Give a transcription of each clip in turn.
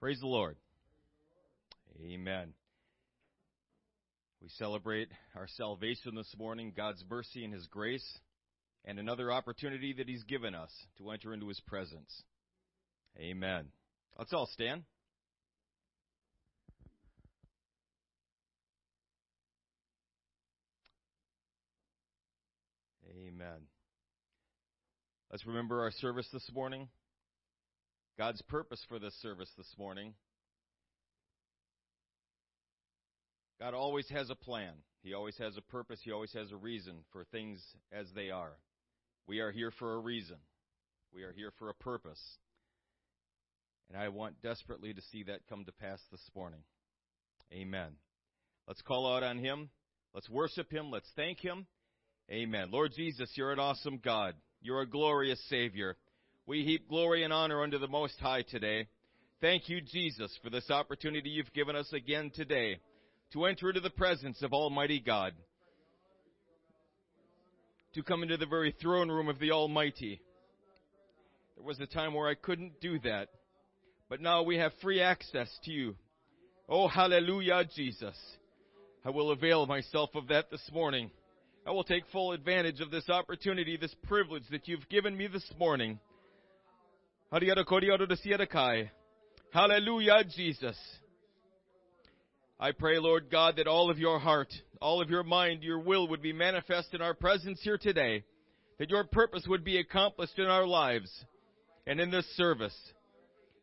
Praise the Lord. Amen. We celebrate our salvation this morning, God's mercy and His grace, and another opportunity that He's given us to enter into His presence. Amen. Let's all stand. Amen. Let's remember our service this morning. God's purpose for this service this morning. God always has a plan. He always has a purpose. He always has a reason for things as they are. We are here for a reason. We are here for a purpose. And I want desperately to see that come to pass this morning. Amen. Let's call out on Him. Let's worship Him. Let's thank Him. Amen. Lord Jesus, you're an awesome God. You're a glorious Savior. We heap glory and honor unto the Most High today. Thank you, Jesus, for this opportunity you've given us again today to enter into the presence of Almighty God, to come into the very throne room of the Almighty. There was a time where I couldn't do that, but now we have free access to you. Oh, hallelujah, Jesus. I will avail myself of that this morning. I will take full advantage of this opportunity, this privilege that you've given me this morning. Hallelujah, Jesus. I pray, Lord God, that all of your heart, all of your mind, your will would be manifest in our presence here today, that your purpose would be accomplished in our lives and in this service.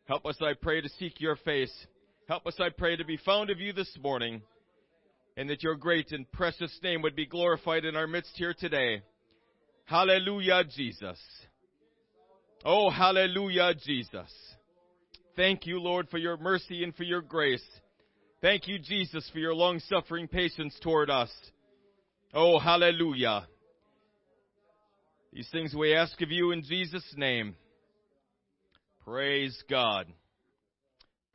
Help us, I pray, to seek your face. Help us, I pray, to be found of you this morning and that your great and precious name would be glorified in our midst here today. Hallelujah, Jesus. Oh, hallelujah, Jesus. Thank you, Lord, for your mercy and for your grace. Thank you, Jesus, for your long suffering patience toward us. Oh, hallelujah. These things we ask of you in Jesus' name. Praise God.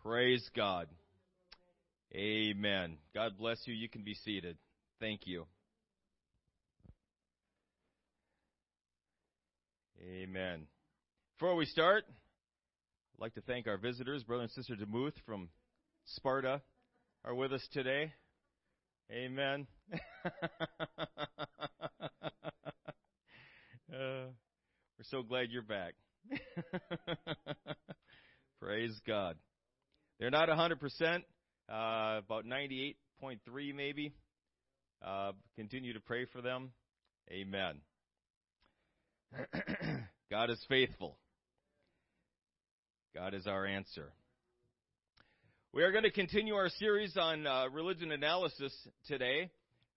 Praise God. Amen. God bless you. You can be seated. Thank you. Amen. Before we start, I'd like to thank our visitors, Brother and Sister DeMuth from Sparta, are with us today. Amen. uh, we're so glad you're back. Praise God. They're not 100%, uh, about 98.3 maybe. Uh, continue to pray for them. Amen. God is faithful. God is our answer. We are going to continue our series on uh, religion analysis today.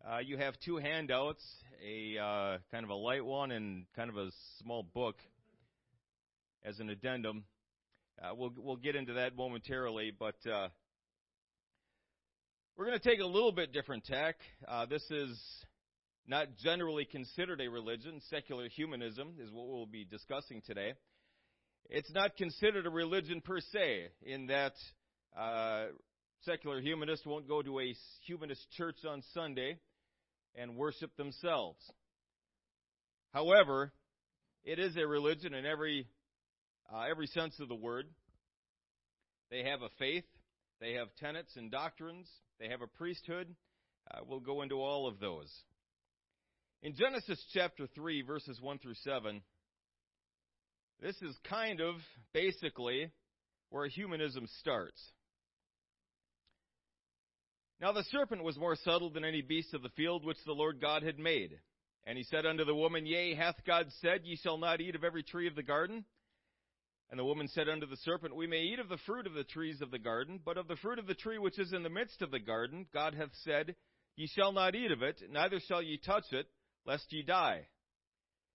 Uh, you have two handouts, a uh, kind of a light one and kind of a small book as an addendum. Uh, we'll we'll get into that momentarily, but uh, we're going to take a little bit different tack. Uh, this is not generally considered a religion. Secular humanism is what we'll be discussing today. It's not considered a religion per se, in that uh, secular humanists won't go to a humanist church on Sunday and worship themselves. However, it is a religion in every uh, every sense of the word. They have a faith, they have tenets and doctrines, they have a priesthood. Uh, we'll go into all of those. In Genesis chapter 3, verses 1 through 7, this is kind of basically where humanism starts. Now the serpent was more subtle than any beast of the field which the Lord God had made. And he said unto the woman, Yea, hath God said, Ye shall not eat of every tree of the garden? And the woman said unto the serpent, We may eat of the fruit of the trees of the garden, but of the fruit of the tree which is in the midst of the garden, God hath said, Ye shall not eat of it, neither shall ye touch it, lest ye die.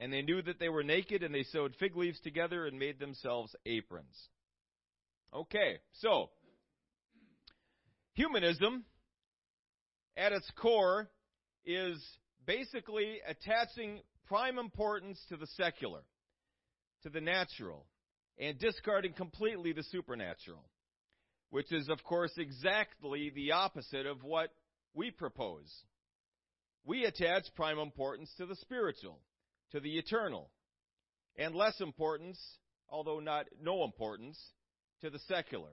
and they knew that they were naked, and they sewed fig leaves together, and made themselves aprons. Okay, so, humanism at its core, is basically attaching prime importance to the secular, to the natural, and discarding completely the supernatural, which is, of course, exactly the opposite of what we propose. We attach prime importance to the spiritual, to the eternal, and less importance, although not no importance, to the secular.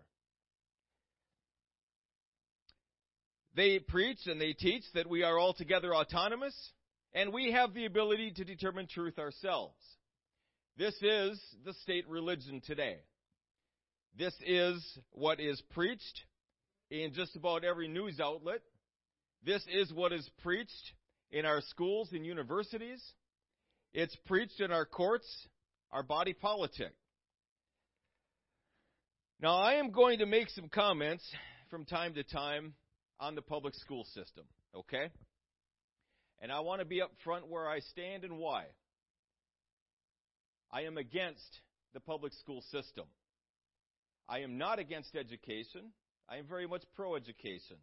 They preach and they teach that we are altogether autonomous and we have the ability to determine truth ourselves. This is the state religion today. This is what is preached in just about every news outlet. This is what is preached in our schools and universities. It's preached in our courts, our body politic. Now, I am going to make some comments from time to time on the public school system, okay? And I want to be up front where I stand and why. I am against the public school system. I am not against education. I am very much pro education.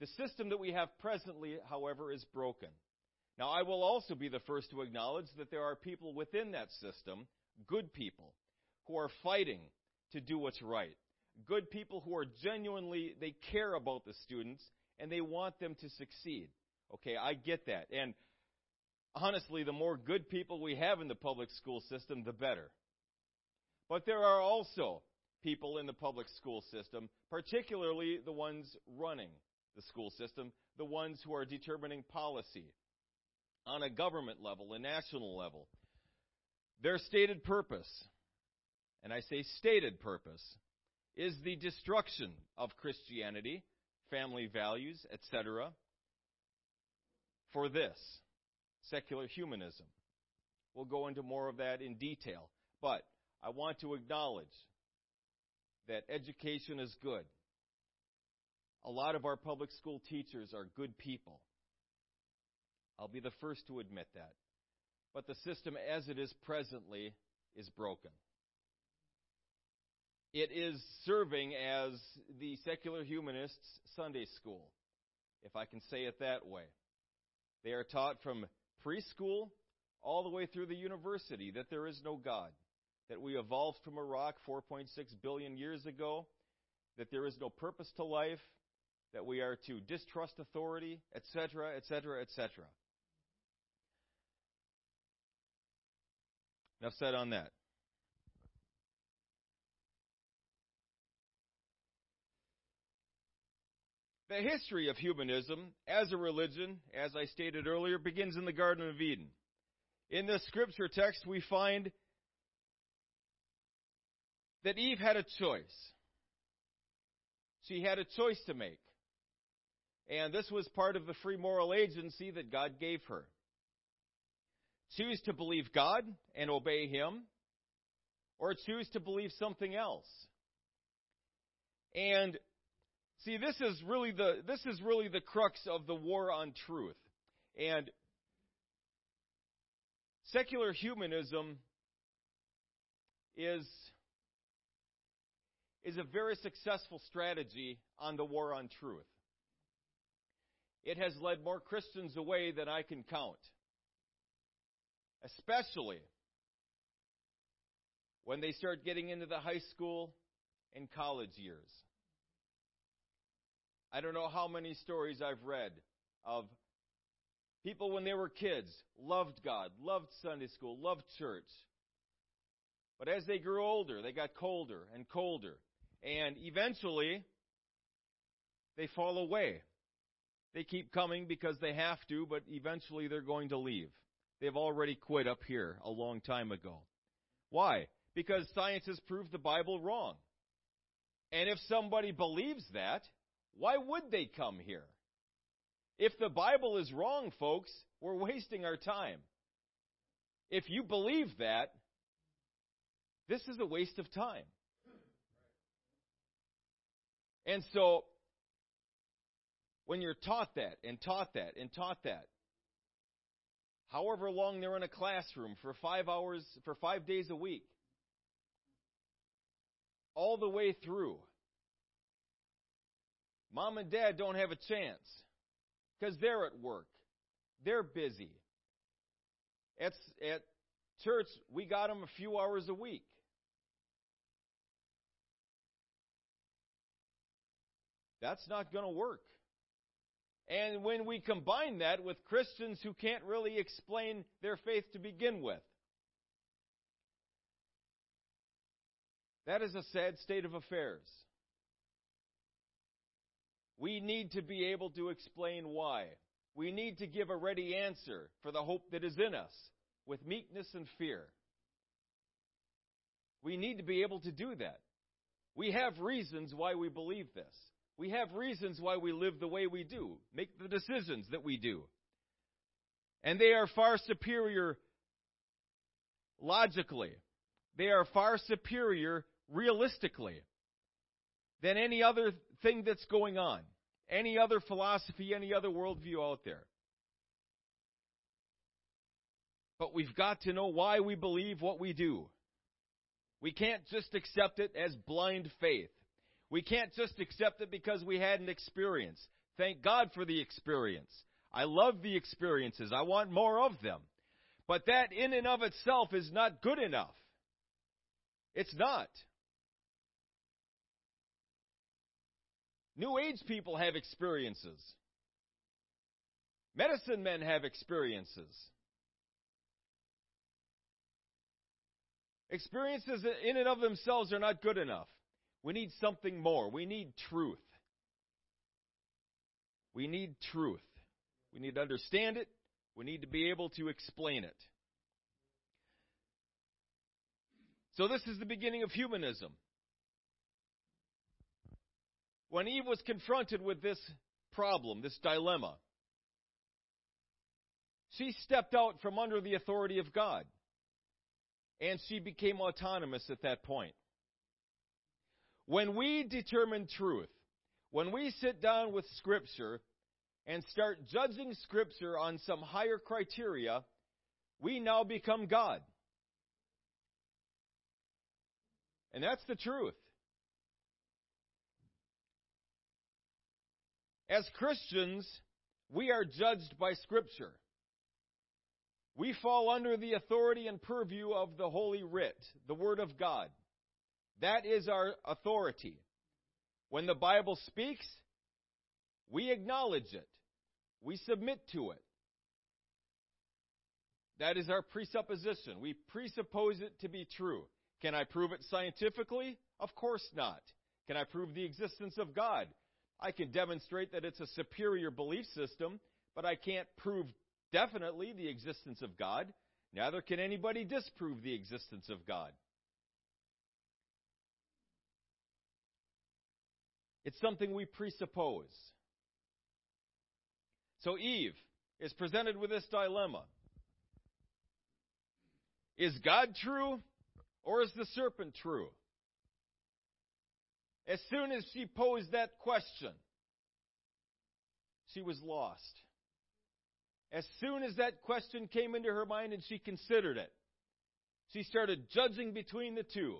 The system that we have presently, however, is broken. Now, I will also be the first to acknowledge that there are people within that system, good people, who are fighting to do what's right. Good people who are genuinely, they care about the students and they want them to succeed. Okay, I get that. And honestly, the more good people we have in the public school system, the better. But there are also people in the public school system, particularly the ones running the school system, the ones who are determining policy on a government level, a national level. Their stated purpose, and I say stated purpose, is the destruction of Christianity, family values, etc for this secular humanism. We'll go into more of that in detail. But I want to acknowledge that education is good. A lot of our public school teachers are good people. I'll be the first to admit that. But the system as it is presently is broken. It is serving as the secular humanists' Sunday school, if I can say it that way. They are taught from preschool all the way through the university that there is no God, that we evolved from a rock 4.6 billion years ago, that there is no purpose to life, that we are to distrust authority, etc., etc., etc. Enough said on that. The history of humanism as a religion, as I stated earlier, begins in the Garden of Eden. In this scripture text, we find that Eve had a choice. She had a choice to make. And this was part of the free moral agency that God gave her. Choose to believe God and obey Him, or choose to believe something else. And See, this is really the this is really the crux of the war on truth. And secular humanism is is a very successful strategy on the war on truth. It has led more Christians away than I can count. Especially when they start getting into the high school and college years. I don't know how many stories I've read of people when they were kids loved God, loved Sunday school, loved church. But as they grew older, they got colder and colder. And eventually, they fall away. They keep coming because they have to, but eventually they're going to leave. They've already quit up here a long time ago. Why? Because science has proved the Bible wrong. And if somebody believes that, why would they come here? If the Bible is wrong, folks, we're wasting our time. If you believe that, this is a waste of time. And so, when you're taught that, and taught that, and taught that, however long they're in a classroom for five hours, for five days a week, all the way through, Mom and dad don't have a chance because they're at work. They're busy. At, at church, we got them a few hours a week. That's not going to work. And when we combine that with Christians who can't really explain their faith to begin with, that is a sad state of affairs. We need to be able to explain why. We need to give a ready answer for the hope that is in us with meekness and fear. We need to be able to do that. We have reasons why we believe this. We have reasons why we live the way we do, make the decisions that we do. And they are far superior logically. They are far superior realistically than any other thing that's going on, any other philosophy, any other worldview out there. But we've got to know why we believe what we do. We can't just accept it as blind faith. We can't just accept it because we had an experience. Thank God for the experience. I love the experiences. I want more of them. But that in and of itself is not good enough. It's not. New Age people have experiences. Medicine men have experiences. Experiences in and of themselves are not good enough. We need something more. We need truth. We need truth. We need to understand it. We need to be able to explain it. So, this is the beginning of humanism. When Eve was confronted with this problem, this dilemma, she stepped out from under the authority of God. And she became autonomous at that point. When we determine truth, when we sit down with Scripture and start judging Scripture on some higher criteria, we now become God. And that's the truth. As Christians, we are judged by Scripture. We fall under the authority and purview of the Holy Writ, the Word of God. That is our authority. When the Bible speaks, we acknowledge it. We submit to it. That is our presupposition. We presuppose it to be true. Can I prove it scientifically? Of course not. Can I prove the existence of God? I can demonstrate that it's a superior belief system, but I can't prove definitely the existence of God. Neither can anybody disprove the existence of God. It's something we presuppose. So Eve is presented with this dilemma. Is God true or is the serpent true? As soon as she posed that question, she was lost. As soon as that question came into her mind and she considered it, she started judging between the two.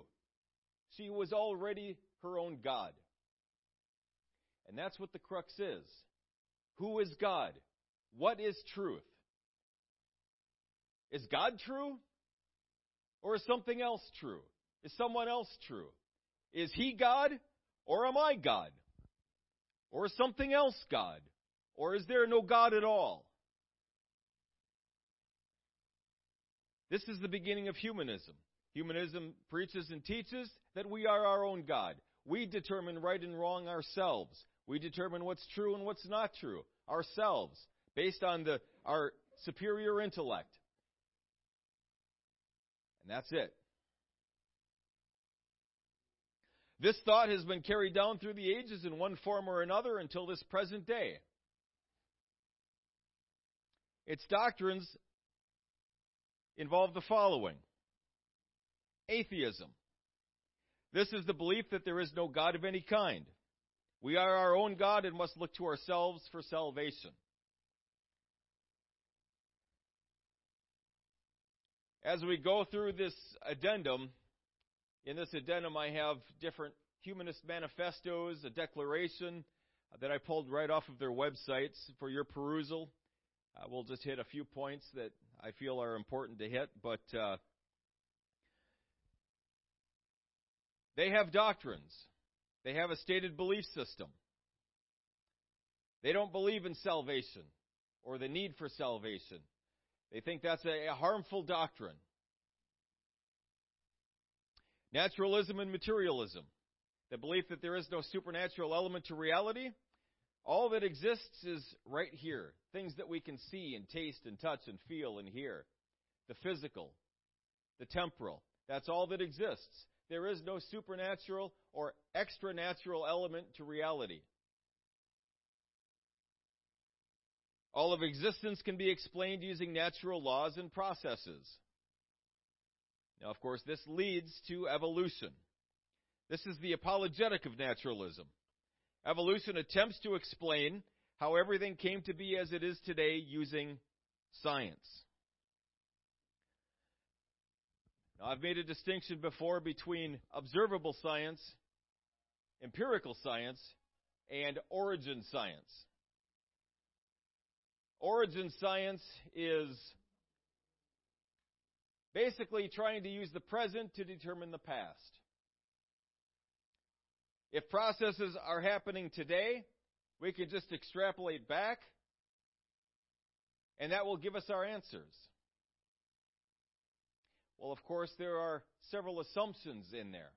She was already her own God. And that's what the crux is. Who is God? What is truth? Is God true? Or is something else true? Is someone else true? Is He God? Or am I God? Or is something else God? Or is there no God at all? This is the beginning of humanism. Humanism preaches and teaches that we are our own God. We determine right and wrong ourselves. We determine what's true and what's not true ourselves based on the, our superior intellect. And that's it. This thought has been carried down through the ages in one form or another until this present day. Its doctrines involve the following atheism. This is the belief that there is no God of any kind. We are our own God and must look to ourselves for salvation. As we go through this addendum, in this addendum I have different humanist manifestos, a declaration, that I pulled right off of their websites for your perusal. Uh, we'll just hit a few points that I feel are important to hit, but uh, they have doctrines. They have a stated belief system. They don't believe in salvation or the need for salvation. They think that's a, harmful doctrine. Naturalism and materialism. The belief that there is no supernatural element to reality. All that exists is right here. Things that we can see and taste and touch and feel and hear. The physical, the temporal. That's all that exists. There is no supernatural or extra natural element to reality. All of existence can be explained using natural laws and processes. Now, of course, this leads to evolution. This is the apologetic of naturalism. Evolution attempts to explain how everything came to be as it is today using science. I've made a distinction before between observable science, empirical science, and origin science. Origin science is basically trying to use the present to determine the past. If processes are happening today, we can just extrapolate back, and that will give us our answers. Well, of course, there are several assumptions in there.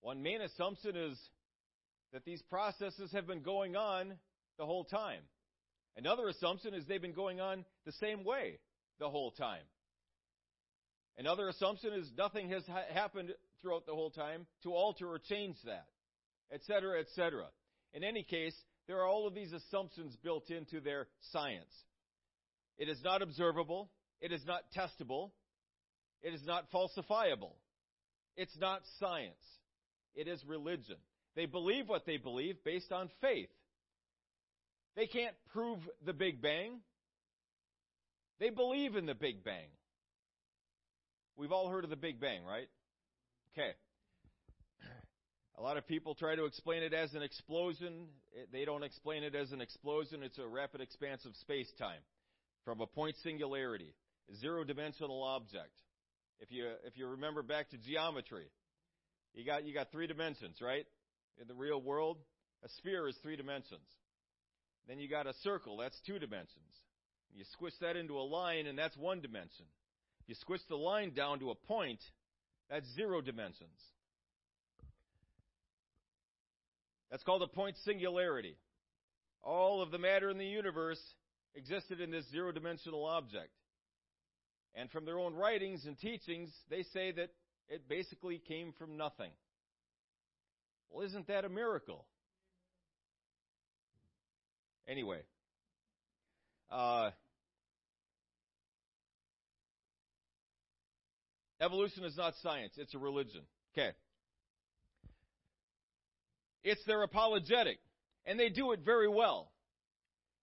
One main assumption is that these processes have been going on the whole time. Another assumption is they've been going on the same way the whole time. Another assumption is nothing has ha- happened throughout the whole time to alter or change that, etc., etc. In any case, there are all of these assumptions built into their science. It is not observable. It is not testable. It is not falsifiable. It's not science. It is religion. They believe what they believe based on faith. They can't prove the Big Bang. They believe in the Big Bang. We've all heard of the Big Bang, right? Okay. A lot of people try to explain it as an explosion. They don't explain it as an explosion. It's a rapid expanse of space time from a point singularity, a zero dimensional object. If you, if you remember back to geometry, you got, you got three dimensions, right? In the real world, a sphere is three dimensions. Then you got a circle, that's two dimensions. You squish that into a line, and that's one dimension. You squish the line down to a point, that's zero dimensions. That's called a point singularity. All of the matter in the universe existed in this zero dimensional object. And from their own writings and teachings, they say that it basically came from nothing. Well, isn't that a miracle? Anyway, uh, evolution is not science, it's a religion. Okay. It's their apologetic, and they do it very well.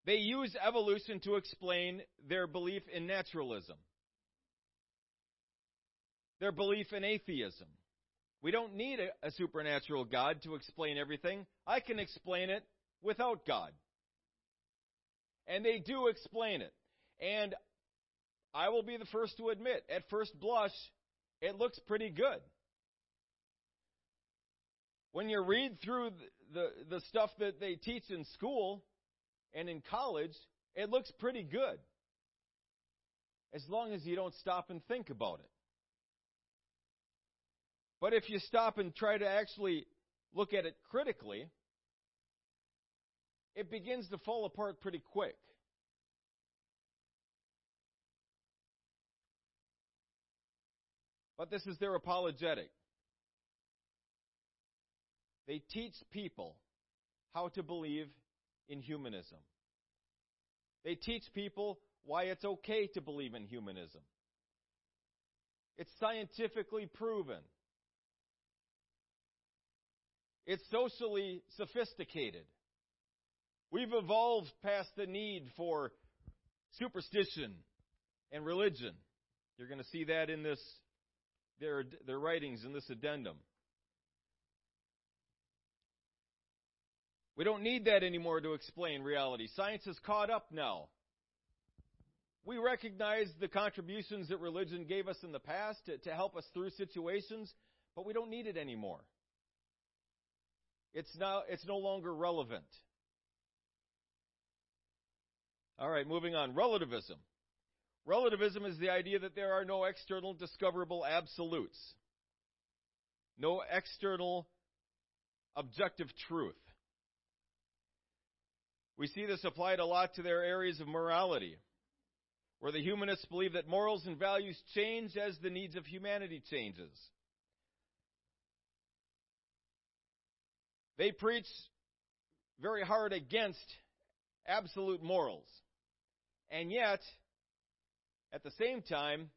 They use evolution to explain their belief in naturalism, their belief in atheism. We don't need a, a supernatural God to explain everything. I can explain it without God. And they do explain it. And I will be the first to admit, at first blush, it looks pretty good. When you read through the, the, the stuff that they teach in school and in college, it looks pretty good. As long as you don't stop and think about it. But if you stop and try to actually look at it critically, it begins to fall apart pretty quick. But this is their apologetic. They teach people how to believe in humanism. They teach people why it's okay to believe in humanism. It's scientifically proven. It's socially sophisticated. We've evolved past the need for superstition and religion. You're going to see that in this their their writings in this addendum. We don't need that anymore to explain reality. Science has caught up now. We recognize the contributions that religion gave us in the past to, to help us through situations, but we don't need it anymore. It's now it's no longer relevant. All right, moving on. Relativism. Relativism is the idea that there are no external discoverable absolutes. No external objective truth. We see this applied a lot to their areas of morality, where the humanists believe that morals and values change as the needs of humanity changes. They preach very hard against absolute morals. And yet, at the same time,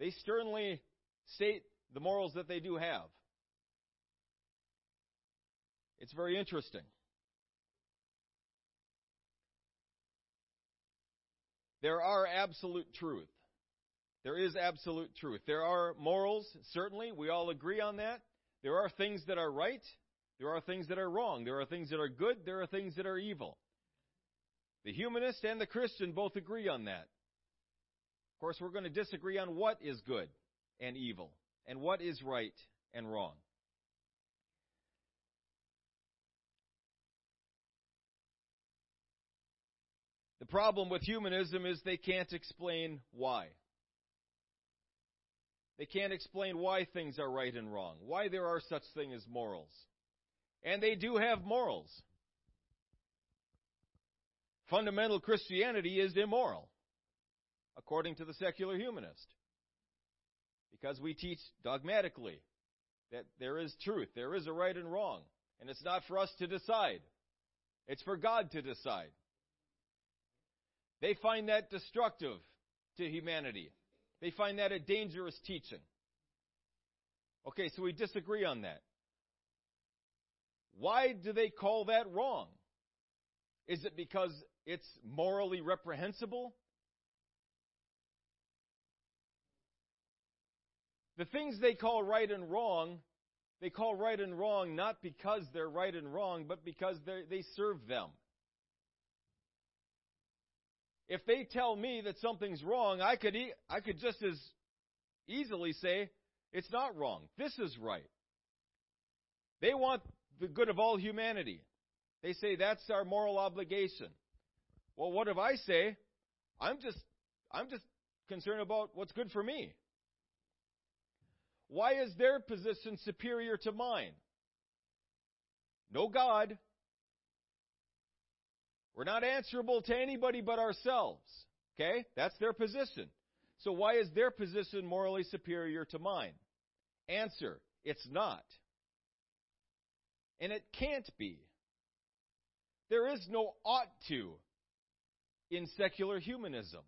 they sternly state the morals that they do have. It's very interesting. There are absolute truth. There is absolute truth. There are morals, certainly. We all agree on that. There are things that are right. There are things that are wrong. There are things that are good. There are things that are evil. The humanist and the Christian both agree on that. Of course, we're going to disagree on what is good and evil and what is right and wrong. The problem with humanism is they can't explain why. They can't explain why things are right and wrong, why there are such things as morals. And they do have morals. Fundamental Christianity is immoral, according to the secular humanist. Because we teach dogmatically that there is truth, there is a right and wrong, and it's not for us to decide. It's for God to decide. They find that destructive to humanity. They find that a dangerous teaching. Okay, so we disagree on that. Why do they call that wrong? Is it because it's morally reprehensible? The things they call right and wrong, they call right and wrong not because they're right and wrong, but because they serve them. If they tell me that something's wrong, I could, e- I could just as easily say, it's not wrong. This is right. They want the good of all humanity. They say that's our moral obligation. Well, what if I say, I'm just, I'm just concerned about what's good for me? Why is their position superior to mine? No God. We're not answerable to anybody but ourselves. Okay? That's their position. So why is their position morally superior to mine? Answer, it's not. And it can't be. There is no ought to in secular humanism.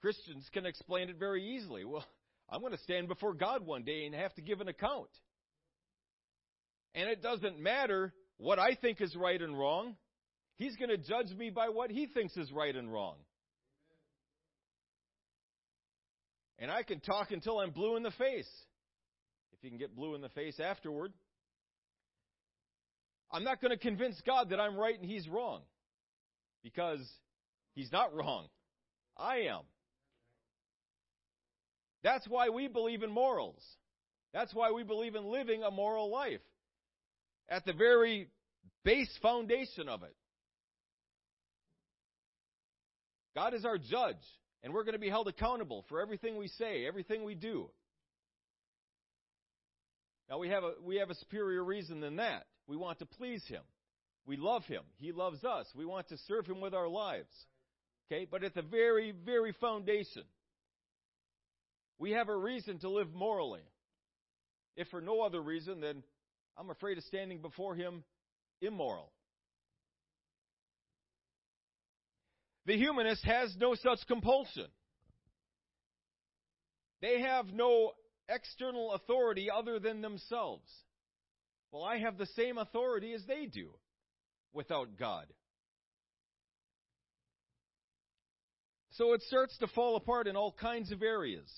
Christians can explain it very easily. Well, I'm going to stand before God one day and have to give an account. And it doesn't matter what I think is right and wrong. He's going to judge me by what he thinks is right and wrong. And I can talk until I'm blue in the face. If you can get blue in the face afterward. I'm not going to convince God that I'm right and He's wrong. Because He's not wrong. I am. That's why we believe in morals. That's why we believe in living a moral life. At the very base foundation of it. God is our judge, and we're going to be held accountable for everything we say, everything we do. Now we have a we have a superior reason than that. We want to please him. We love him. He loves us. We want to serve him with our lives. Okay? But at the very, very foundation, we have a reason to live morally. If for no other reason, then I'm afraid of standing before him immoral. The humanist has no such compulsion. They have no external authority other than themselves. Well, I have the same authority as they do without God. So it starts to fall apart in all kinds of areas.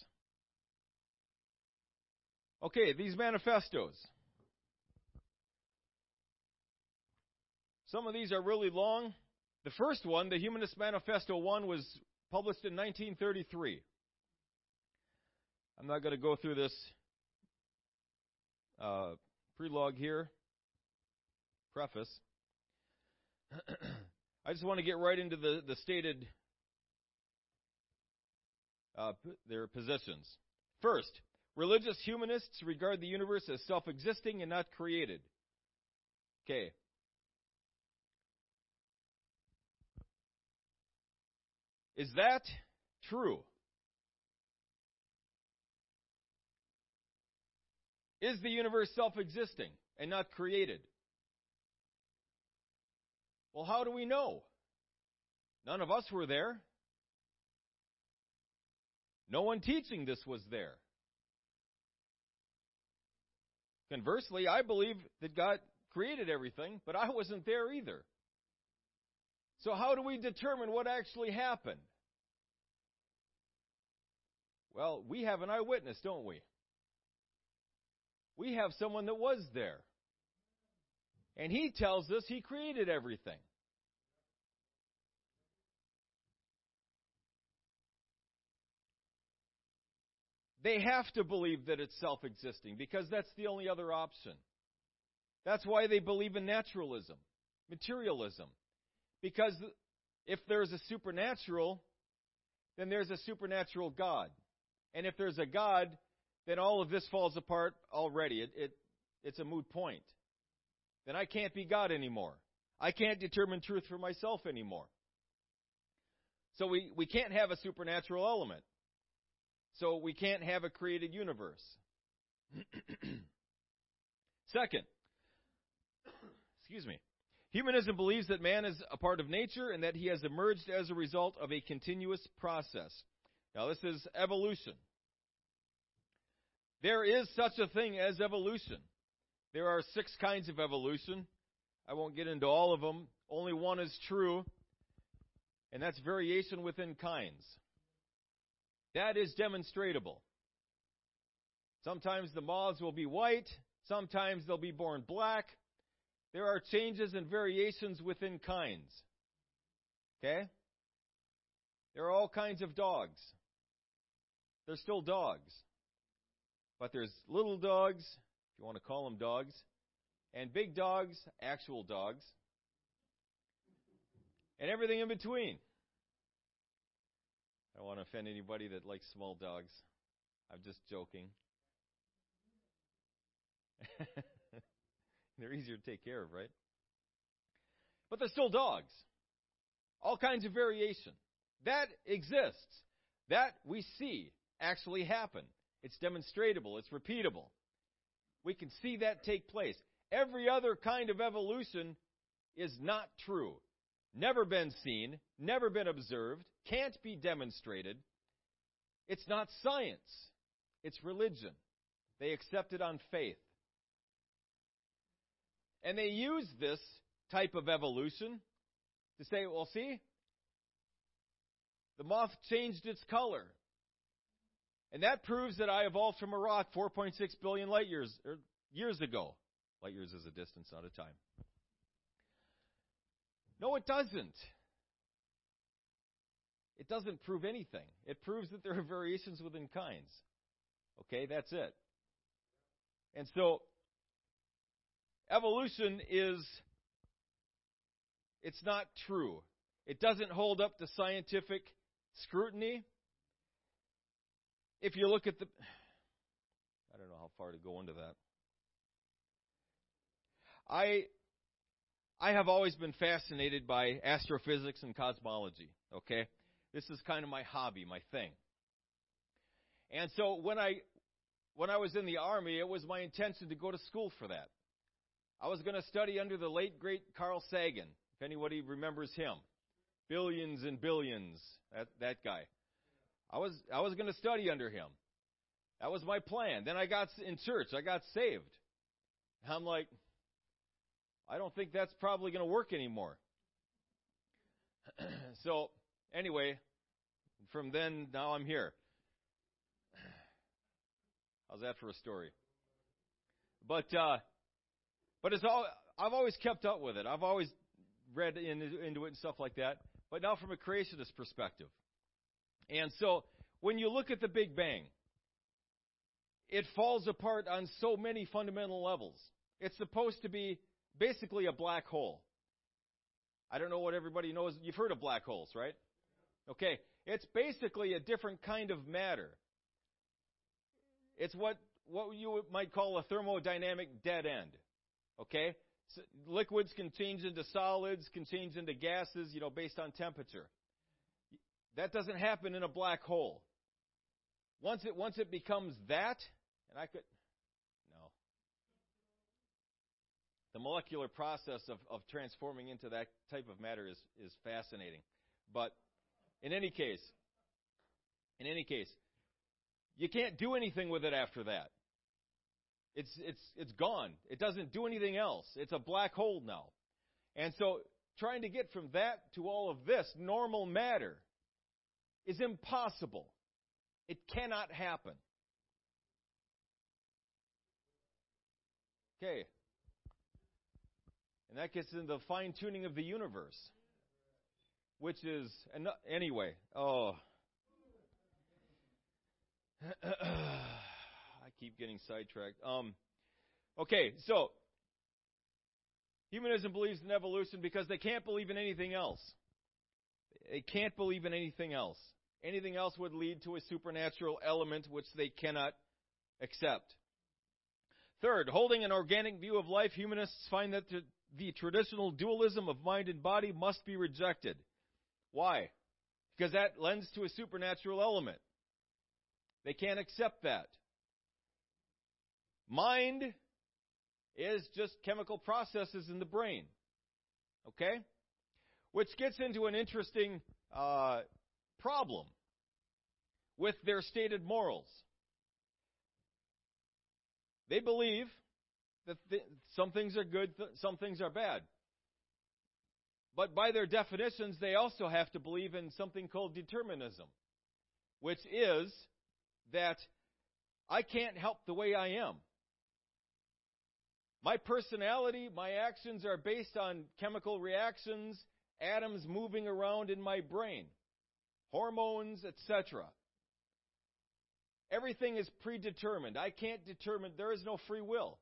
Okay, these manifestos. Some of these are really long. The first one, the Humanist Manifesto 1, was published in 1933. I'm not going to go through this uh, prelogue here, preface. I just want to get right into the, the stated uh, their positions. First, religious humanists regard the universe as self existing and not created. Okay. Is that true? Is the universe self existing and not created? Well, how do we know? None of us were there. No one teaching this was there. Conversely, I believe that God created everything, but I wasn't there either. So, how do we determine what actually happened? Well, we have an eyewitness, don't we? We have someone that was there. And he tells us he created everything. They have to believe that it's self existing because that's the only other option. That's why they believe in naturalism, materialism. Because if there's a supernatural, then there's a supernatural God. And if there's a God, then all of this falls apart already. It, it, it's a moot point. Then I can't be God anymore. I can't determine truth for myself anymore. So we, we can't have a supernatural element. So we can't have a created universe. Second, excuse me. Humanism believes that man is a part of nature and that he has emerged as a result of a continuous process. Now, this is evolution. There is such a thing as evolution. There are six kinds of evolution. I won't get into all of them. Only one is true, and that's variation within kinds. That is demonstrable. Sometimes the moths will be white, sometimes they'll be born black. There are changes and variations within kinds. Okay? There are all kinds of dogs. They're still dogs. But there's little dogs, if you want to call them dogs, and big dogs, actual dogs, and everything in between. I don't want to offend anybody that likes small dogs. I'm just joking. they're easier to take care of, right? But they're still dogs. All kinds of variation. That exists. That we see actually happen. It's demonstrable. It's repeatable. We can see that take place. Every other kind of evolution is not true never been seen, never been observed, can't be demonstrated. It's not science, it's religion. They accept it on faith. And they use this type of evolution to say, well, see, the moth changed its color. And that proves that I evolved from a rock 4.6 billion light years, er, years ago. Light years is a distance, not a time. No, it doesn't. It doesn't prove anything. It proves that there are variations within kinds. Okay, that's it. And so, evolution is, it's not true. It doesn't hold up to scientific scrutiny. If you look at the, I don't know how far to go into that. I I have always been fascinated by astrophysics and cosmology, okay? This is kind of my hobby, my thing. And so when I when I was in the army, it was my intention to go to school for that. I was going to study under the late great Carl Sagan, if anybody remembers him. Billions and billions, that that guy. I was I was going to study under him. That was my plan. Then I got in church, I got saved. I'm like, I don't think that's probably going to work anymore. so, anyway, from then, now I'm here. How's that for a story? But, uh, but it's all, I've always kept up with it. I've always read in, into it and stuff like that, but now from a creationist perspective. And so when you look at the Big Bang, it falls apart on so many fundamental levels. It's supposed to be basically a black hole. I don't know what everybody knows. You've heard of black holes, right? Okay. It's basically a different kind of matter. It's what, what you might call a thermodynamic dead end. Okay? So liquids can change into solids, can change into gases, you know, based on temperature. That doesn't happen in a black hole. Once it, once it becomes that, and I could, no. The molecular process of, of transforming into that type of matter is, is fascinating. But in any case, in any case, you can't do anything with it after that. It's, it's, it's gone. It doesn't do anything else. It's a black hole now. And so trying to get from that to all of this normal matter is impossible. It cannot happen. Okay. And that gets into the fine tuning of the universe, which is, anyway, oh. I keep getting sidetracked. Um, okay, so humanism believes in evolution because they can't believe in anything else. They can't believe in anything else. Anything else would lead to a supernatural element which they cannot accept. Third, holding an organic view of life, humanists find that the traditional dualism of mind and body must be rejected. Why? Because that lends to a supernatural element. They can't accept that. Mind is just chemical processes in the brain. Okay? Which gets into an interesting uh, problem with their stated morals. They believe that th- some things are good, th- some things are bad. But by their definitions, they also have to believe in something called determinism, which is that I can't help the way I am. My personality, my actions are based on chemical reactions, atoms moving around in my brain, hormones, etc. Everything is predetermined. I can't determine, there is no free will.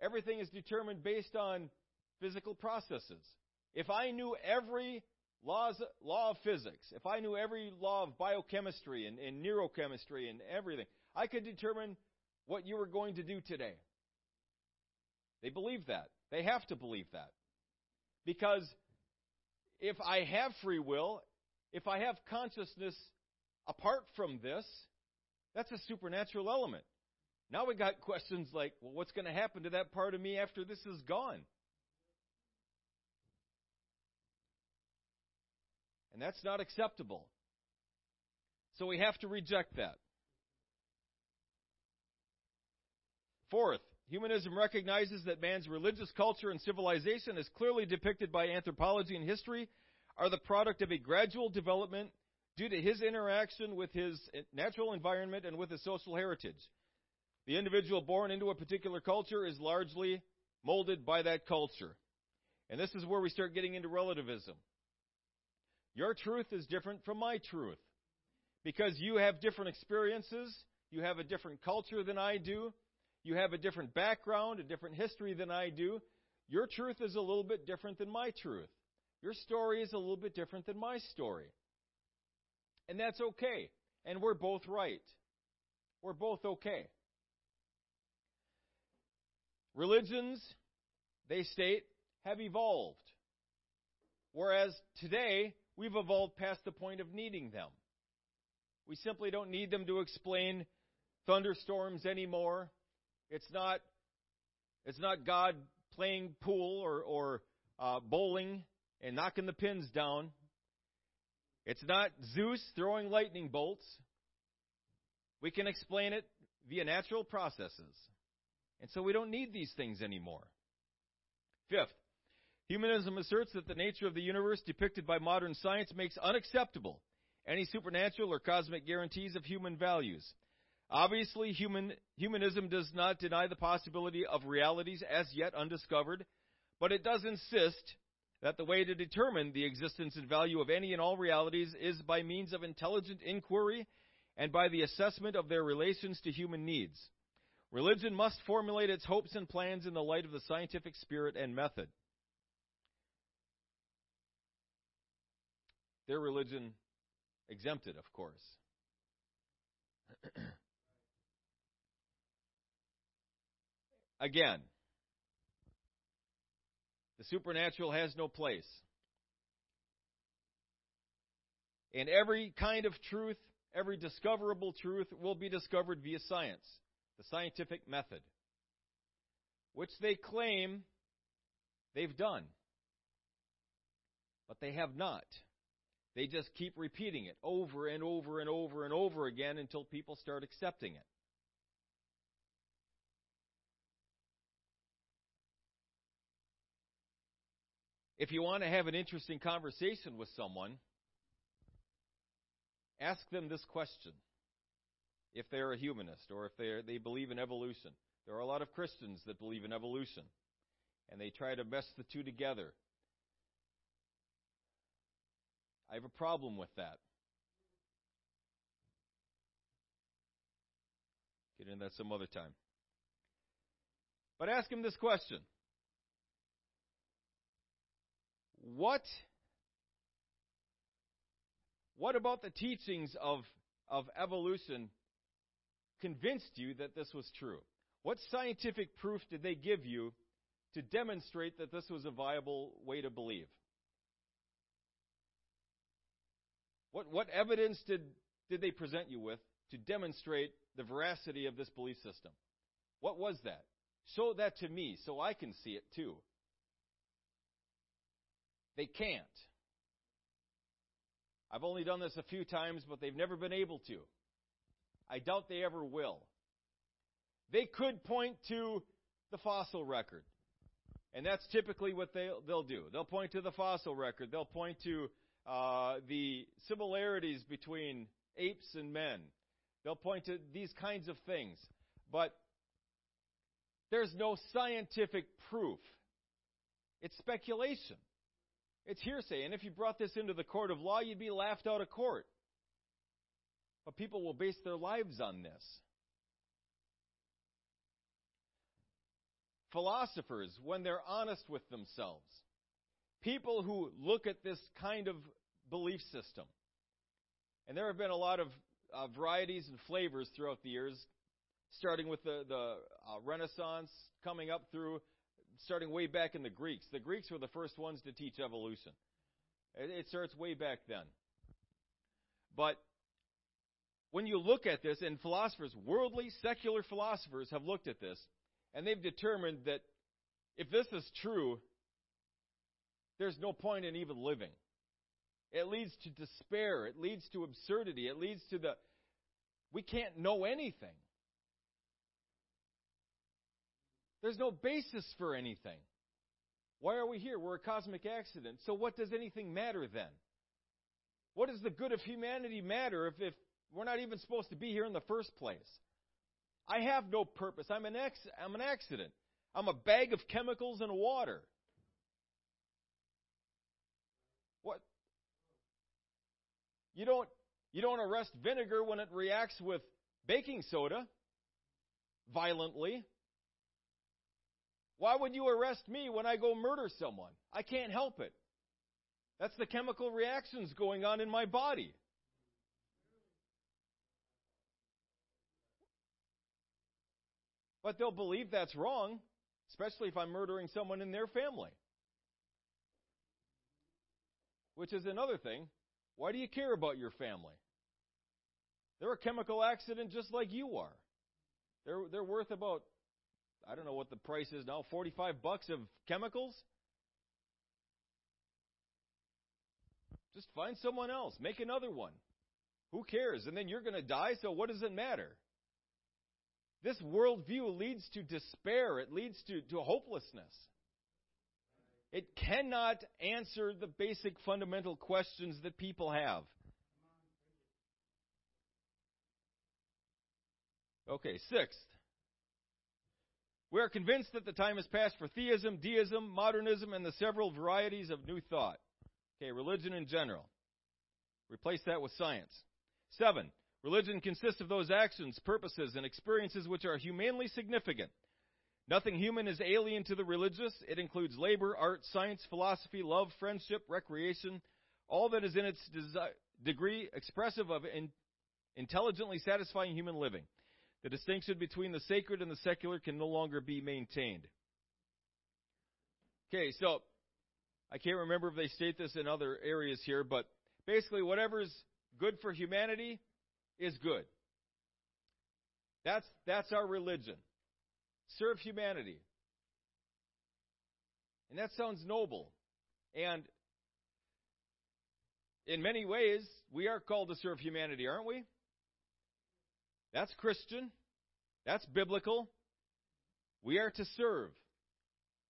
Everything is determined based on physical processes. If I knew every laws, law of physics, if I knew every law of biochemistry and, and neurochemistry and everything, I could determine what you were going to do today. They believe that. They have to believe that. Because if I have free will, if I have consciousness apart from this, that's a supernatural element. Now we got questions like, well, what's going to happen to that part of me after this is gone? And that's not acceptable. So we have to reject that. Fourth, humanism recognizes that man's religious culture and civilization, as clearly depicted by anthropology and history, are the product of a gradual development due to his interaction with his natural environment and with his social heritage. The individual born into a particular culture is largely molded by that culture. And this is where we start getting into relativism. Your truth is different from my truth. Because you have different experiences, you have a different culture than I do, you have a different background, a different history than I do. Your truth is a little bit different than my truth. Your story is a little bit different than my story. And that's okay. And we're both right. We're both okay. Religions, they state, have evolved. Whereas today, we've evolved past the point of needing them. We simply don't need them to explain thunderstorms anymore. It's not, it's not God playing pool or, or uh, bowling and knocking the pins down. It's not Zeus throwing lightning bolts. We can explain it via natural processes. And so we don't need these things anymore. Fifth, humanism asserts that the nature of the universe depicted by modern science makes unacceptable any supernatural or cosmic guarantees of human values. Obviously, human, humanism does not deny the possibility of realities as yet undiscovered, but it does insist that the way to determine the existence and value of any and all realities is by means of intelligent inquiry and by the assessment of their relations to human needs. Religion must formulate its hopes and plans in the light of the scientific spirit and method. Their religion exempted, of course. Again, the supernatural has no place. And every kind of truth, every discoverable truth, will be discovered via science, the scientific method, which they claim they've done. But they have not. They just keep repeating it over and over and over and over again until people start accepting it. If you want to have an interesting conversation with someone, ask them this question. If they're a humanist or if they they believe in evolution. There are a lot of Christians that believe in evolution and they try to mess the two together. I have a problem with that. Get into that some other time. But ask him this question what what about the teachings of, of evolution convinced you that this was true? What scientific proof did they give you to demonstrate that this was a viable way to believe? What, what evidence did, did they present you with to demonstrate the veracity of this belief system? What was that? Show that to me so I can see it too. They can't. I've only done this a few times, but they've never been able to. I doubt they ever will. They could point to the fossil record. And that's typically what they'll, they'll do. They'll point to the fossil record. They'll point to uh, the similarities between apes and men. They'll point to these kinds of things. But there's no scientific proof. It's speculation. It's hearsay. And if you brought this into the court of law, you'd be laughed out of court. But people will base their lives on this. Philosophers, when they're honest with themselves, people who look at this kind of belief system, and there have been a lot of uh, varieties and flavors throughout the years, starting with the, the uh, Renaissance, coming up through starting way back in the Greeks. The Greeks were the first ones to teach evolution. It starts way back then. But when you look at this, and philosophers, worldly, secular philosophers have looked at this, and they've determined that if this is true, there's no point in even living. It leads to despair. It leads to absurdity. It leads to the, we can't know anything. There's no basis for anything. Why are we here? We're a cosmic accident. So what does anything matter then? What does the good of humanity matter if, if we're not even supposed to be here in the first place? I have no purpose. I'm an, ex- I'm an accident. I'm a bag of chemicals and water. What? You don't, you don't arrest vinegar when it reacts with baking soda violently. Why would you arrest me when I go murder someone? I can't help it. That's the chemical reactions going on in my body. But they'll believe that's wrong, especially if I'm murdering someone in their family. Which is another thing. Why do you care about your family? They're a chemical accident just like you are. They're, they're worth about I don't know what the price is now, 45 bucks of chemicals? Just find someone else. Make another one. Who cares? And then you're going to die, so what does it matter? This worldview leads to despair. It leads to, to hopelessness. It cannot answer the basic fundamental questions that people have. Okay, sixth. We are convinced that the time has passed for theism, deism, modernism, and the several varieties of new thought. Okay, religion in general. Replace that with science. Seven, religion consists of those actions, purposes, and experiences which are humanly significant. Nothing human is alien to the religious. It includes labor, art, science, philosophy, love, friendship, recreation, all that is in its desi- degree expressive of in- intelligently satisfying human living. The distinction between the sacred and the secular can no longer be maintained. Okay, so I can't remember if they state this in other areas here, but basically, whatever's good for humanity is good. That's, that's our religion. Serve humanity. And that sounds noble. And in many ways, we are called to serve humanity, aren't we? That's Christian. That's biblical. We are to serve.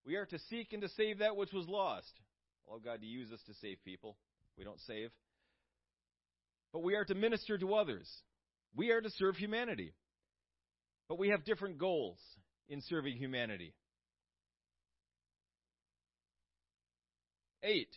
We are to seek and to save that which was lost. Allow God to use us to save people. We don't save. But we are to minister to others. We are to serve humanity. But we have different goals in serving humanity. Eight.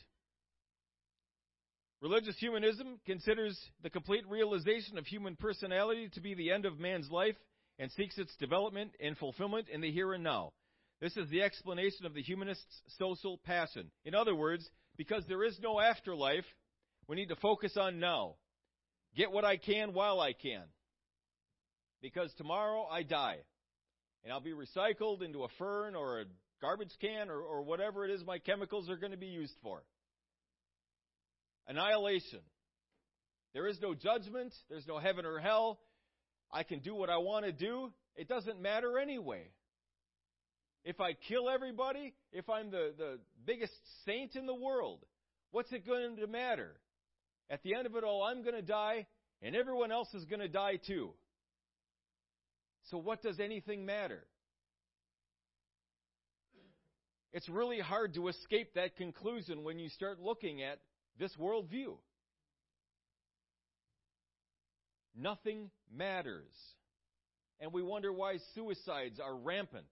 Religious humanism considers the complete realization of human personality to be the end of man's life and seeks its development and fulfillment in the here and now. This is the explanation of the humanist's social passion. In other words, because there is no afterlife, we need to focus on now. Get what I can while I can. Because tomorrow I die. And I'll be recycled into a fern or a garbage can or, or whatever it is my chemicals are going to be used for. Annihilation. There is no judgment. There's no heaven or hell. I can do what I want to do. It doesn't matter anyway. If I kill everybody, if I'm the, the biggest saint in the world, what's it going to matter? At the end of it all, I'm going to die, and everyone else is going to die too. So what does anything matter? It's really hard to escape that conclusion when you start looking at this worldview. Nothing matters. And we wonder why suicides are rampant.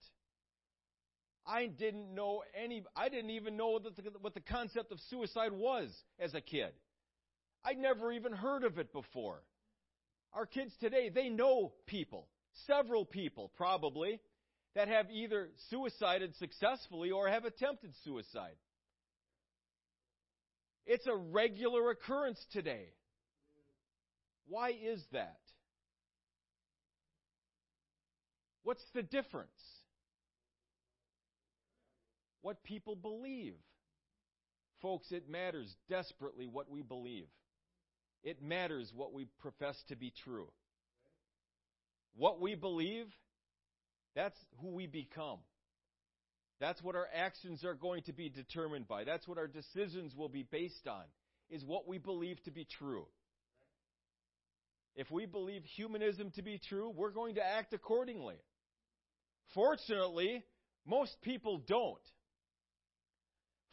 I didn't know any, I didn't even know the, what the concept of suicide was as a kid. I'd never even heard of it before. Our kids today, they know people, several people probably, that have either suicided successfully or have attempted suicide. It's a regular occurrence today. Why is that? What's the difference? What people believe. Folks, it matters desperately what we believe. It matters what we profess to be true. What we believe, that's who we become. That's what our actions are going to be determined by. That's what our decisions will be based on, is what we believe to be true. If we believe humanism to be true, we're going to act accordingly. Fortunately, most people don't.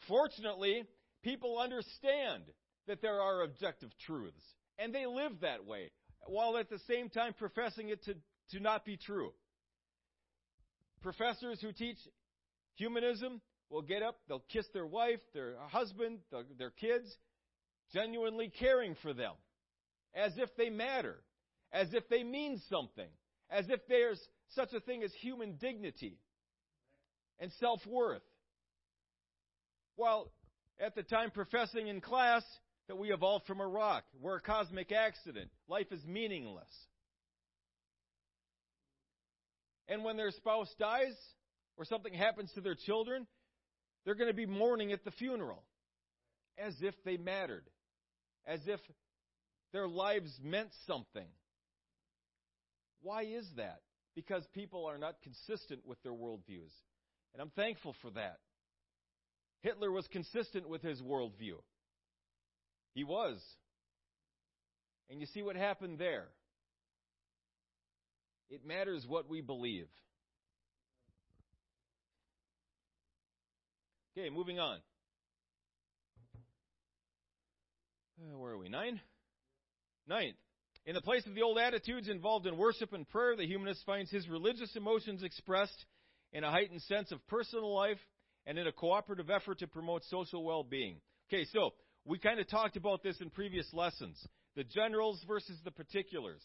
Fortunately, people understand that there are objective truths, and they live that way, while at the same time professing it to, to not be true. Professors who teach humanism will get up, they'll kiss their wife, their husband, their kids, genuinely caring for them, as if they matter, as if they mean something, as if there's such a thing as human dignity and self worth. While at the time professing in class that we evolved from a rock, we're a cosmic accident, life is meaningless. And when their spouse dies or something happens to their children, they're going to be mourning at the funeral as if they mattered, as if their lives meant something. Why is that? Because people are not consistent with their worldviews. And I'm thankful for that. Hitler was consistent with his worldview. He was. And you see what happened there. It matters what we believe. Okay, moving on. Uh, where are we? Nine? Ninth. In the place of the old attitudes involved in worship and prayer, the humanist finds his religious emotions expressed in a heightened sense of personal life, and in a cooperative effort to promote social well being. Okay, so we kind of talked about this in previous lessons the generals versus the particulars.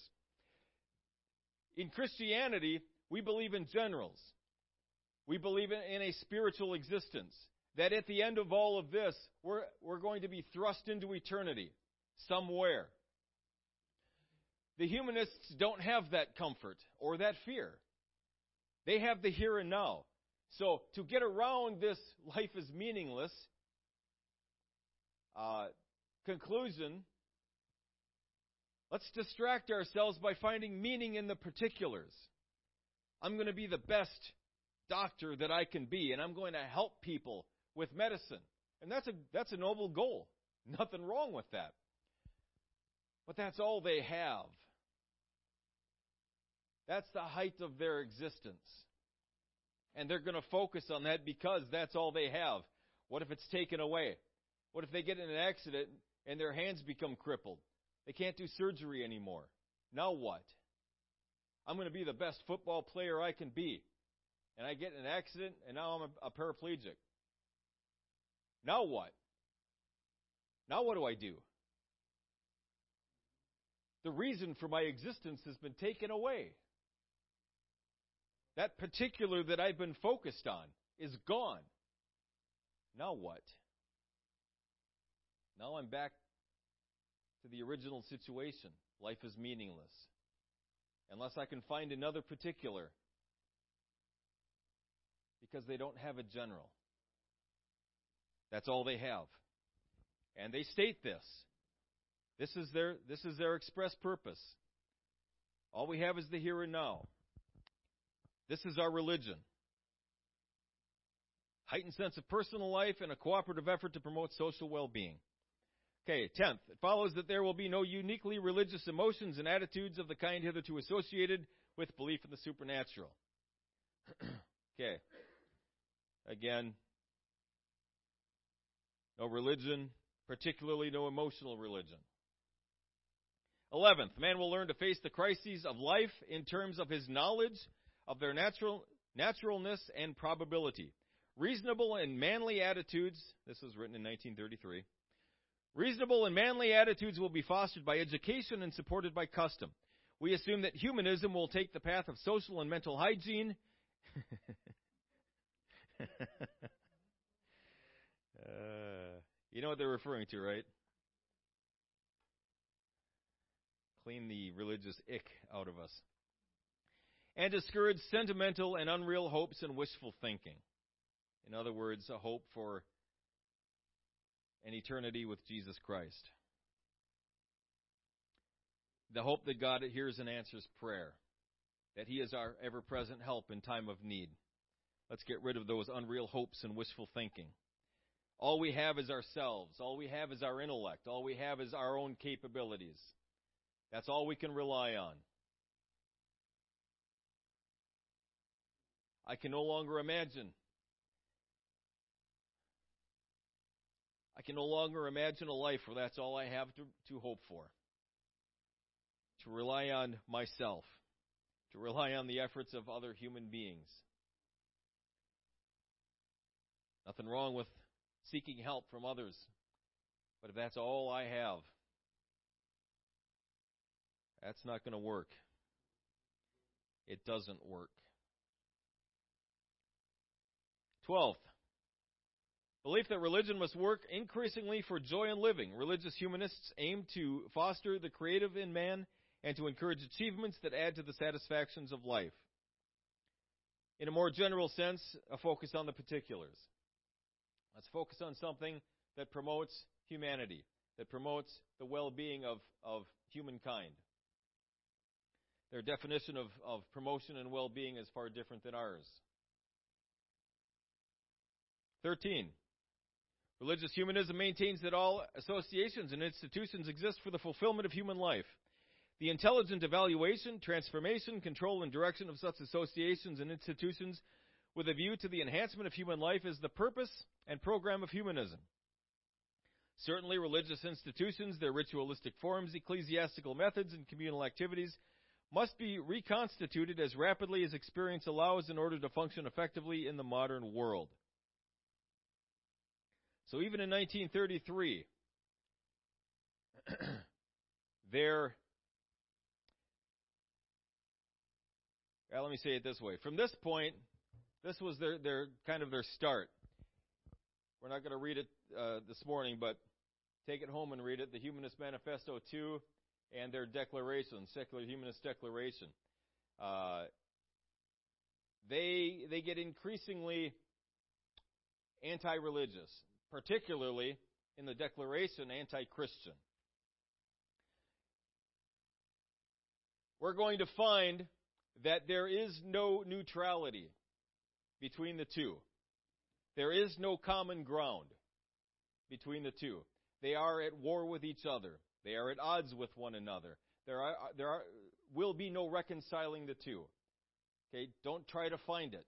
In Christianity, we believe in generals. We believe in a spiritual existence. That at the end of all of this, we're, we're going to be thrust into eternity somewhere. The humanists don't have that comfort or that fear. They have the here and now. So, to get around this life is meaningless uh, conclusion, let's distract ourselves by finding meaning in the particulars. I'm going to be the best doctor that I can be, and I'm going to help people with medicine. And that's a, that's a noble goal. Nothing wrong with that. But that's all they have. That's the height of their existence. And they're going to focus on that because that's all they have. What if it's taken away? What if they get in an accident and their hands become crippled? They can't do surgery anymore. Now what? I'm going to be the best football player I can be. And I get in an accident and now I'm a, a paraplegic. Now what? Now what do I do? The reason for my existence has been taken away. That particular that I've been focused on is gone. Now what? Now I'm back to the original situation. Life is meaningless. Unless I can find another particular. Because they don't have a general. That's all they have. And they state this. This is their, this is their express purpose. All we have is the here and now. This is our religion heightened sense of personal life, and a cooperative effort to promote social well being. Okay, tenth, it follows that there will be no uniquely religious emotions and attitudes of the kind hitherto associated with belief in the supernatural. okay, again, no religion, particularly no emotional religion. Eleventh, man will learn to face the crises of life in terms of his knowledge of their natural, naturalness and probability. Reasonable and manly attitudes, this was written in 1933. Reasonable and manly attitudes will be fostered by education and supported by custom. We assume that humanism will take the path of social and mental hygiene. uh, you know what they're referring to, right? Clean the religious ick out of us and discourage sentimental and unreal hopes and wishful thinking. In other words, a hope for an eternity with Jesus Christ. The hope that God hears and answers prayer, that He is our ever present help in time of need. Let's get rid of those unreal hopes and wishful thinking. All we have is ourselves. All we have is our intellect. All we have is our own capabilities. That's all we can rely on. I can no longer imagine. I can no longer imagine a life where that's all I have to, to hope for. To rely on myself, to rely on the efforts of other human beings. Nothing wrong with seeking help from others, but if that's all I have, that's not going to work. It doesn't work. Twelfth, belief that religion must work increasingly for joy in living. Religious humanists aim to foster the creative in man and to encourage achievements that add to the satisfactions of life. In a more general sense, a focus on the particulars. Let's focus on something that promotes humanity, that promotes the well being of, of humankind. Their definition of, of promotion and well being is far different than ours. 13. Religious humanism maintains that all associations and institutions exist for the fulfillment of human life. The intelligent evaluation, transformation, control, and direction of such associations and institutions with a view to the enhancement of human life is the purpose and program of humanism. Certainly, religious institutions, their ritualistic forms, ecclesiastical methods, and communal activities must be reconstituted as rapidly as experience allows in order to function effectively in the modern world. So even in 1933, there well, let me say it this way. From this point, this was their, their kind of their start. We're not going to read it uh, this morning, but take it home and read it. The Humanist Manifesto 2 and their declaration, Secular Humanist Declaration. Uh, they they get increasingly anti-religious, particularly in the declaration anti-Christian. We're going to find that there is no neutrality between the two. There is no common ground between the two. They are at war with each other. They are at odds with one another. There are, there are, will be no reconciling the two. Okay, don't try to find it.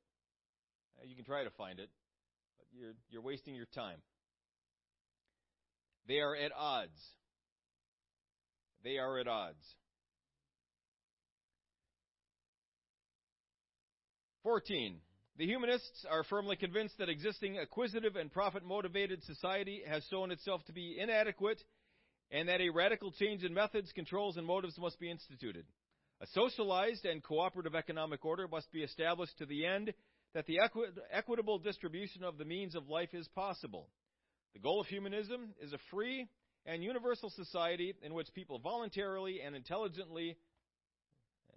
Uh, you can try to find it, but you're, you're wasting your time. They are at odds. They are at odds. 14. The humanists are firmly convinced that existing acquisitive and profit motivated society has shown itself to be inadequate and that a radical change in methods, controls, and motives must be instituted. A socialized and cooperative economic order must be established to the end that the equi- equitable distribution of the means of life is possible. The goal of humanism is a free and universal society in which people voluntarily and intelligently,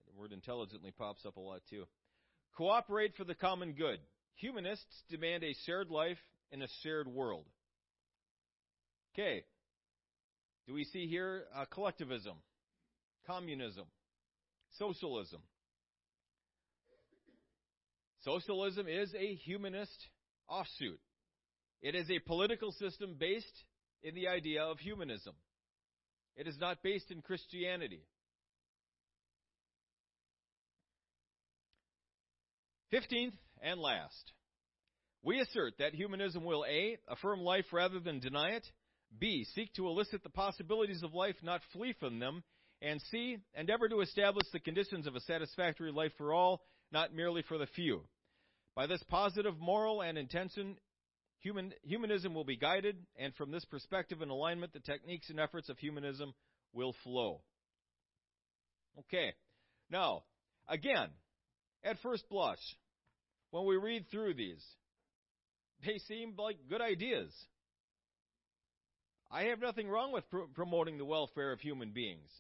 the word intelligently pops up a lot too, cooperate for the common good. Humanists demand a shared life in a shared world. Okay. Do we see here uh, collectivism, communism, socialism? Socialism is a humanist offshoot. It is a political system based in the idea of humanism. It is not based in Christianity. Fifteenth and last, we assert that humanism will A. affirm life rather than deny it, B. seek to elicit the possibilities of life, not flee from them, and C. endeavor to establish the conditions of a satisfactory life for all, not merely for the few. By this positive moral and intention, human, humanism will be guided, and from this perspective and alignment, the techniques and efforts of humanism will flow. Okay. Now, again, at first blush, when we read through these, they seem like good ideas. I have nothing wrong with pr- promoting the welfare of human beings.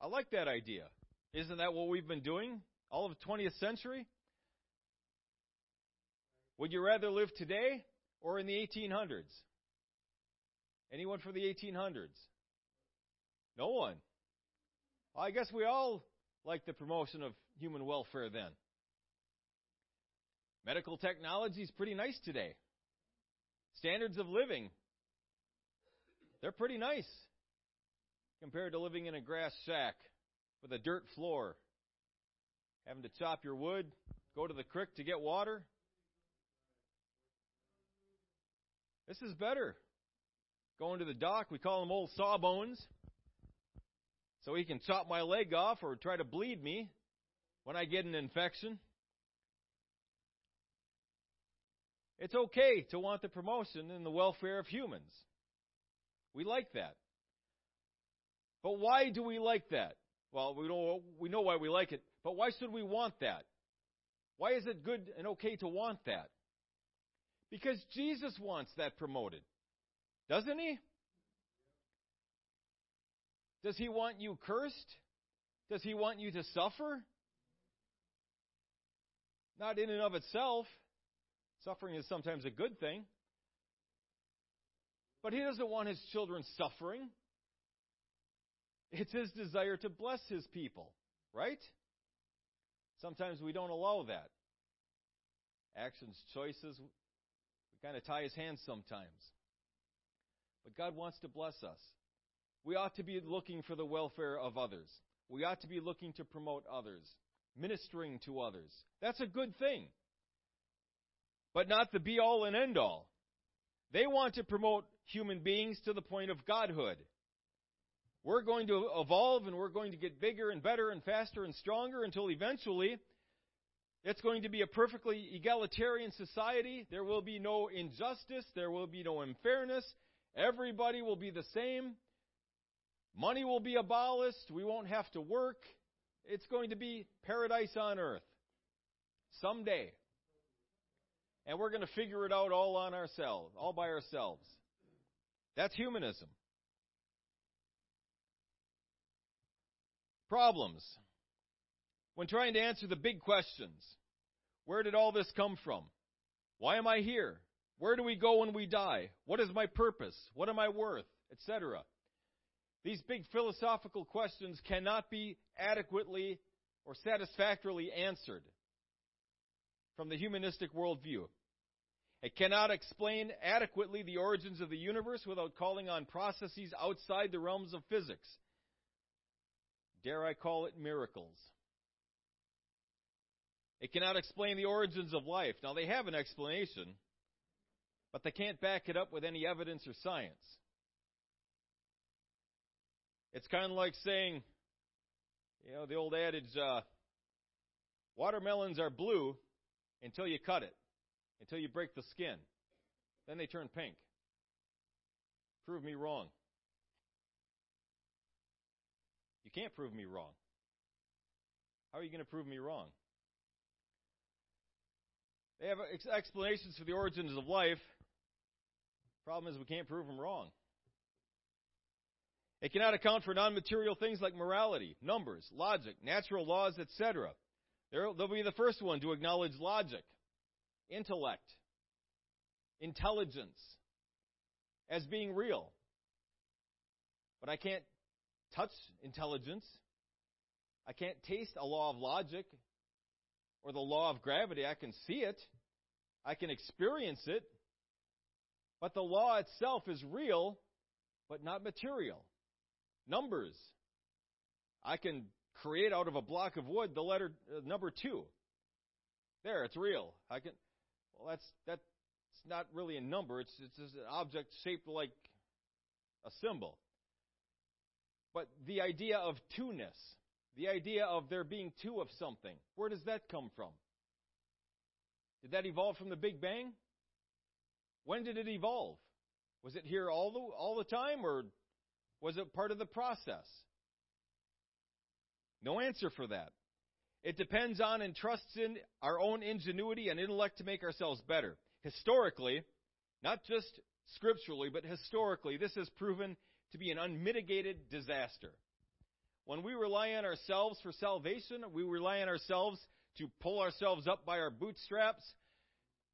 I like that idea. Isn't that what we've been doing all of the 20th century? Would you rather live today or in the 1800s? Anyone for the 1800s? No one. Well, I guess we all like the promotion of human welfare then. Medical technology is pretty nice today. Standards of living, they're pretty nice compared to living in a grass shack with a dirt floor, having to chop your wood, go to the creek to get water. This is better. Going to the doc, we call them old sawbones so he can chop my leg off or try to bleed me when I get an infection. It's okay to want the promotion and the welfare of humans. We like that. But why do we like that? Well, we know, we know why we like it, but why should we want that? Why is it good and okay to want that? Because Jesus wants that promoted. Doesn't he? Does he want you cursed? Does he want you to suffer? Not in and of itself. Suffering is sometimes a good thing. But he doesn't want his children suffering. It's his desire to bless his people, right? Sometimes we don't allow that. Actions, choices, we kind of tie his hands sometimes. But God wants to bless us. We ought to be looking for the welfare of others. We ought to be looking to promote others, ministering to others. That's a good thing. But not the be all and end all. They want to promote human beings to the point of godhood. We're going to evolve and we're going to get bigger and better and faster and stronger until eventually it's going to be a perfectly egalitarian society. There will be no injustice. There will be no unfairness. Everybody will be the same. Money will be abolished. We won't have to work. It's going to be paradise on earth. Someday. And we're going to figure it out all on ourselves, all by ourselves. That's humanism. Problems. When trying to answer the big questions where did all this come from? Why am I here? Where do we go when we die? What is my purpose? What am I worth? Etc. These big philosophical questions cannot be adequately or satisfactorily answered from the humanistic worldview. It cannot explain adequately the origins of the universe without calling on processes outside the realms of physics. Dare I call it miracles? It cannot explain the origins of life. Now, they have an explanation, but they can't back it up with any evidence or science. It's kind of like saying, you know, the old adage, uh, watermelons are blue until you cut it, until you break the skin. Then they turn pink. Prove me wrong. You can't prove me wrong. How are you going to prove me wrong? They have explanations for the origins of life. Problem is, we can't prove them wrong. It cannot account for non material things like morality, numbers, logic, natural laws, etc. They'll be the first one to acknowledge logic, intellect, intelligence as being real. But I can't touch intelligence. I can't taste a law of logic or the law of gravity. I can see it, I can experience it, but the law itself is real, but not material. Numbers. I can create out of a block of wood the letter uh, number two. There, it's real. I can. Well, that's that's not really a number. It's it's just an object shaped like a symbol. But the idea of two-ness, the idea of there being two of something, where does that come from? Did that evolve from the Big Bang? When did it evolve? Was it here all the, all the time, or was it part of the process? No answer for that. It depends on and trusts in our own ingenuity and intellect to make ourselves better. Historically, not just scripturally, but historically, this has proven to be an unmitigated disaster. When we rely on ourselves for salvation, we rely on ourselves to pull ourselves up by our bootstraps.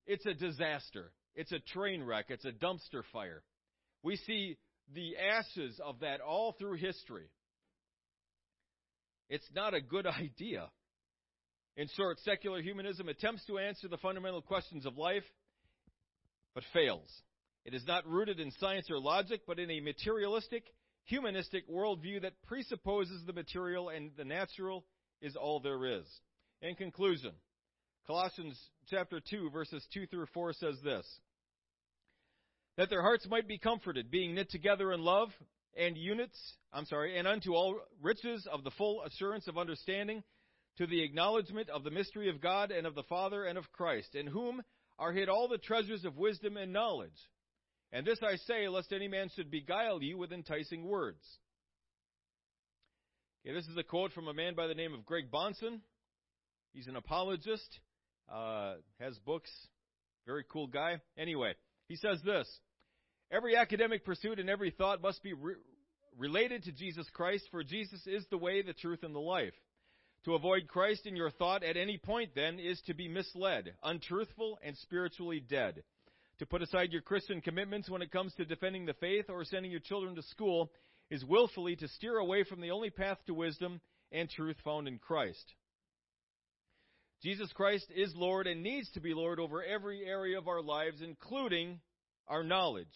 It's a disaster. It's a train wreck. It's a dumpster fire. We see the ashes of that all through history. It's not a good idea. In short, secular humanism attempts to answer the fundamental questions of life, but fails. It is not rooted in science or logic, but in a materialistic, humanistic worldview that presupposes the material and the natural is all there is. In conclusion, Colossians chapter 2 verses 2 through 4 says this. That their hearts might be comforted, being knit together in love and units, I'm sorry, and unto all riches of the full assurance of understanding, to the acknowledgement of the mystery of God and of the Father and of Christ, in whom are hid all the treasures of wisdom and knowledge. And this I say, lest any man should beguile you with enticing words. Okay, this is a quote from a man by the name of Greg Bahnsen. He's an apologist, uh, has books, very cool guy. Anyway, he says this Every academic pursuit and every thought must be re- related to Jesus Christ, for Jesus is the way, the truth, and the life. To avoid Christ in your thought at any point, then, is to be misled, untruthful, and spiritually dead. To put aside your Christian commitments when it comes to defending the faith or sending your children to school is willfully to steer away from the only path to wisdom and truth found in Christ. Jesus Christ is Lord and needs to be Lord over every area of our lives, including our knowledge,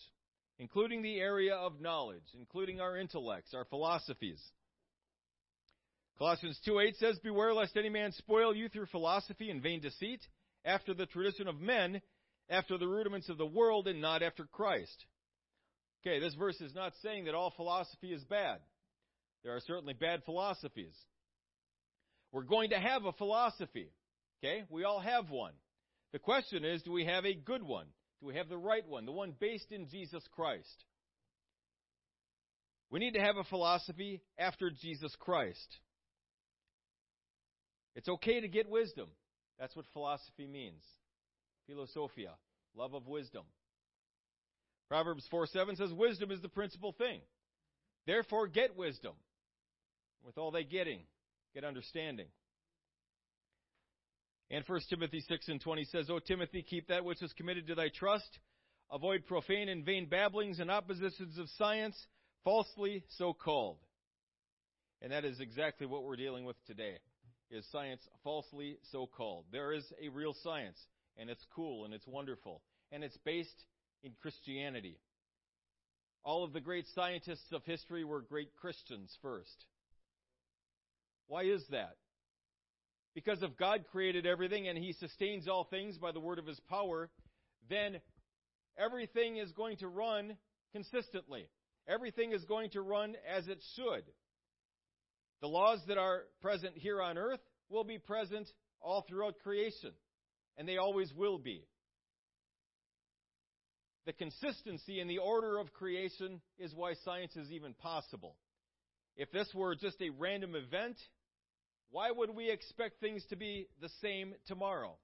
including the area of knowledge, including our intellects, our philosophies. Colossians 2:8 says, "Beware lest any man spoil you through philosophy and vain deceit, after the tradition of men, after the rudiments of the world and not after Christ. Okay, this verse is not saying that all philosophy is bad. There are certainly bad philosophies. We're going to have a philosophy. Okay? We all have one. The question is, do we have a good one? Do we have the right one? The one based in Jesus Christ? We need to have a philosophy after Jesus Christ. It's okay to get wisdom. That's what philosophy means. Philosophia, love of wisdom. Proverbs 4 7 says, Wisdom is the principal thing. Therefore, get wisdom. With all they getting, get understanding. And 1 Timothy 6 and 20 says, O Timothy, keep that which is committed to thy trust. Avoid profane and vain babblings and oppositions of science, falsely so called. And that is exactly what we're dealing with today, is science falsely so called. There is a real science, and it's cool and it's wonderful, and it's based in Christianity. All of the great scientists of history were great Christians first. Why is that? Because if God created everything and He sustains all things by the word of His power, then everything is going to run consistently. Everything is going to run as it should. The laws that are present here on earth will be present all throughout creation, and they always will be. The consistency and the order of creation is why science is even possible. If this were just a random event, why would we expect things to be the same tomorrow?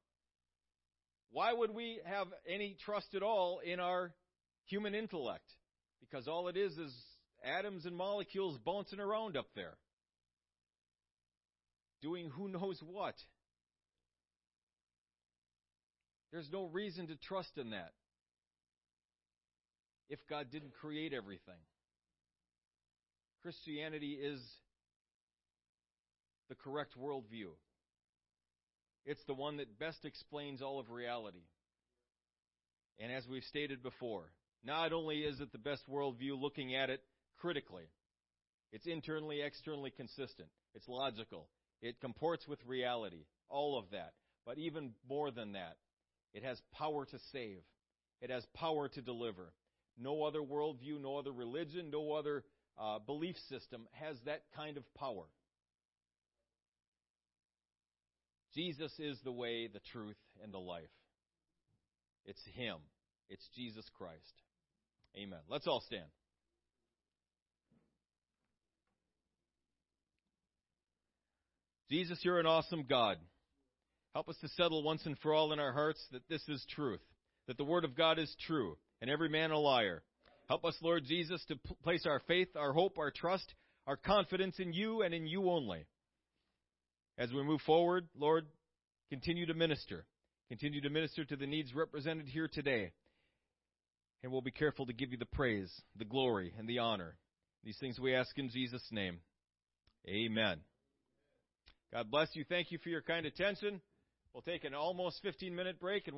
Why would we have any trust at all in our human intellect? Because all it is is atoms and molecules bouncing around up there, doing who knows what. There's no reason to trust in that if God didn't create everything. Christianity is the correct worldview. It's the one that best explains all of reality. And as we've stated before, not only is it the best worldview looking at it critically, it's internally, externally consistent, it's logical, it comports with reality, all of that. But even more than that, it has power to save, it has power to deliver. No other worldview, no other religion, no other uh, belief system has that kind of power. Jesus is the way, the truth, and the life. It's Him. It's Jesus Christ. Amen. Let's all stand. Jesus, you're an awesome God. Help us to settle once and for all in our hearts that this is truth, that the Word of God is true, and every man a liar. Help us, Lord Jesus, to place our faith, our hope, our trust, our confidence in you and in you only. As we move forward, Lord, continue to minister. Continue to minister to the needs represented here today. And we'll be careful to give you the praise, the glory, and the honor. These things we ask in Jesus' name. Amen. God bless you. Thank you for your kind attention. We'll take an almost 15 minute break and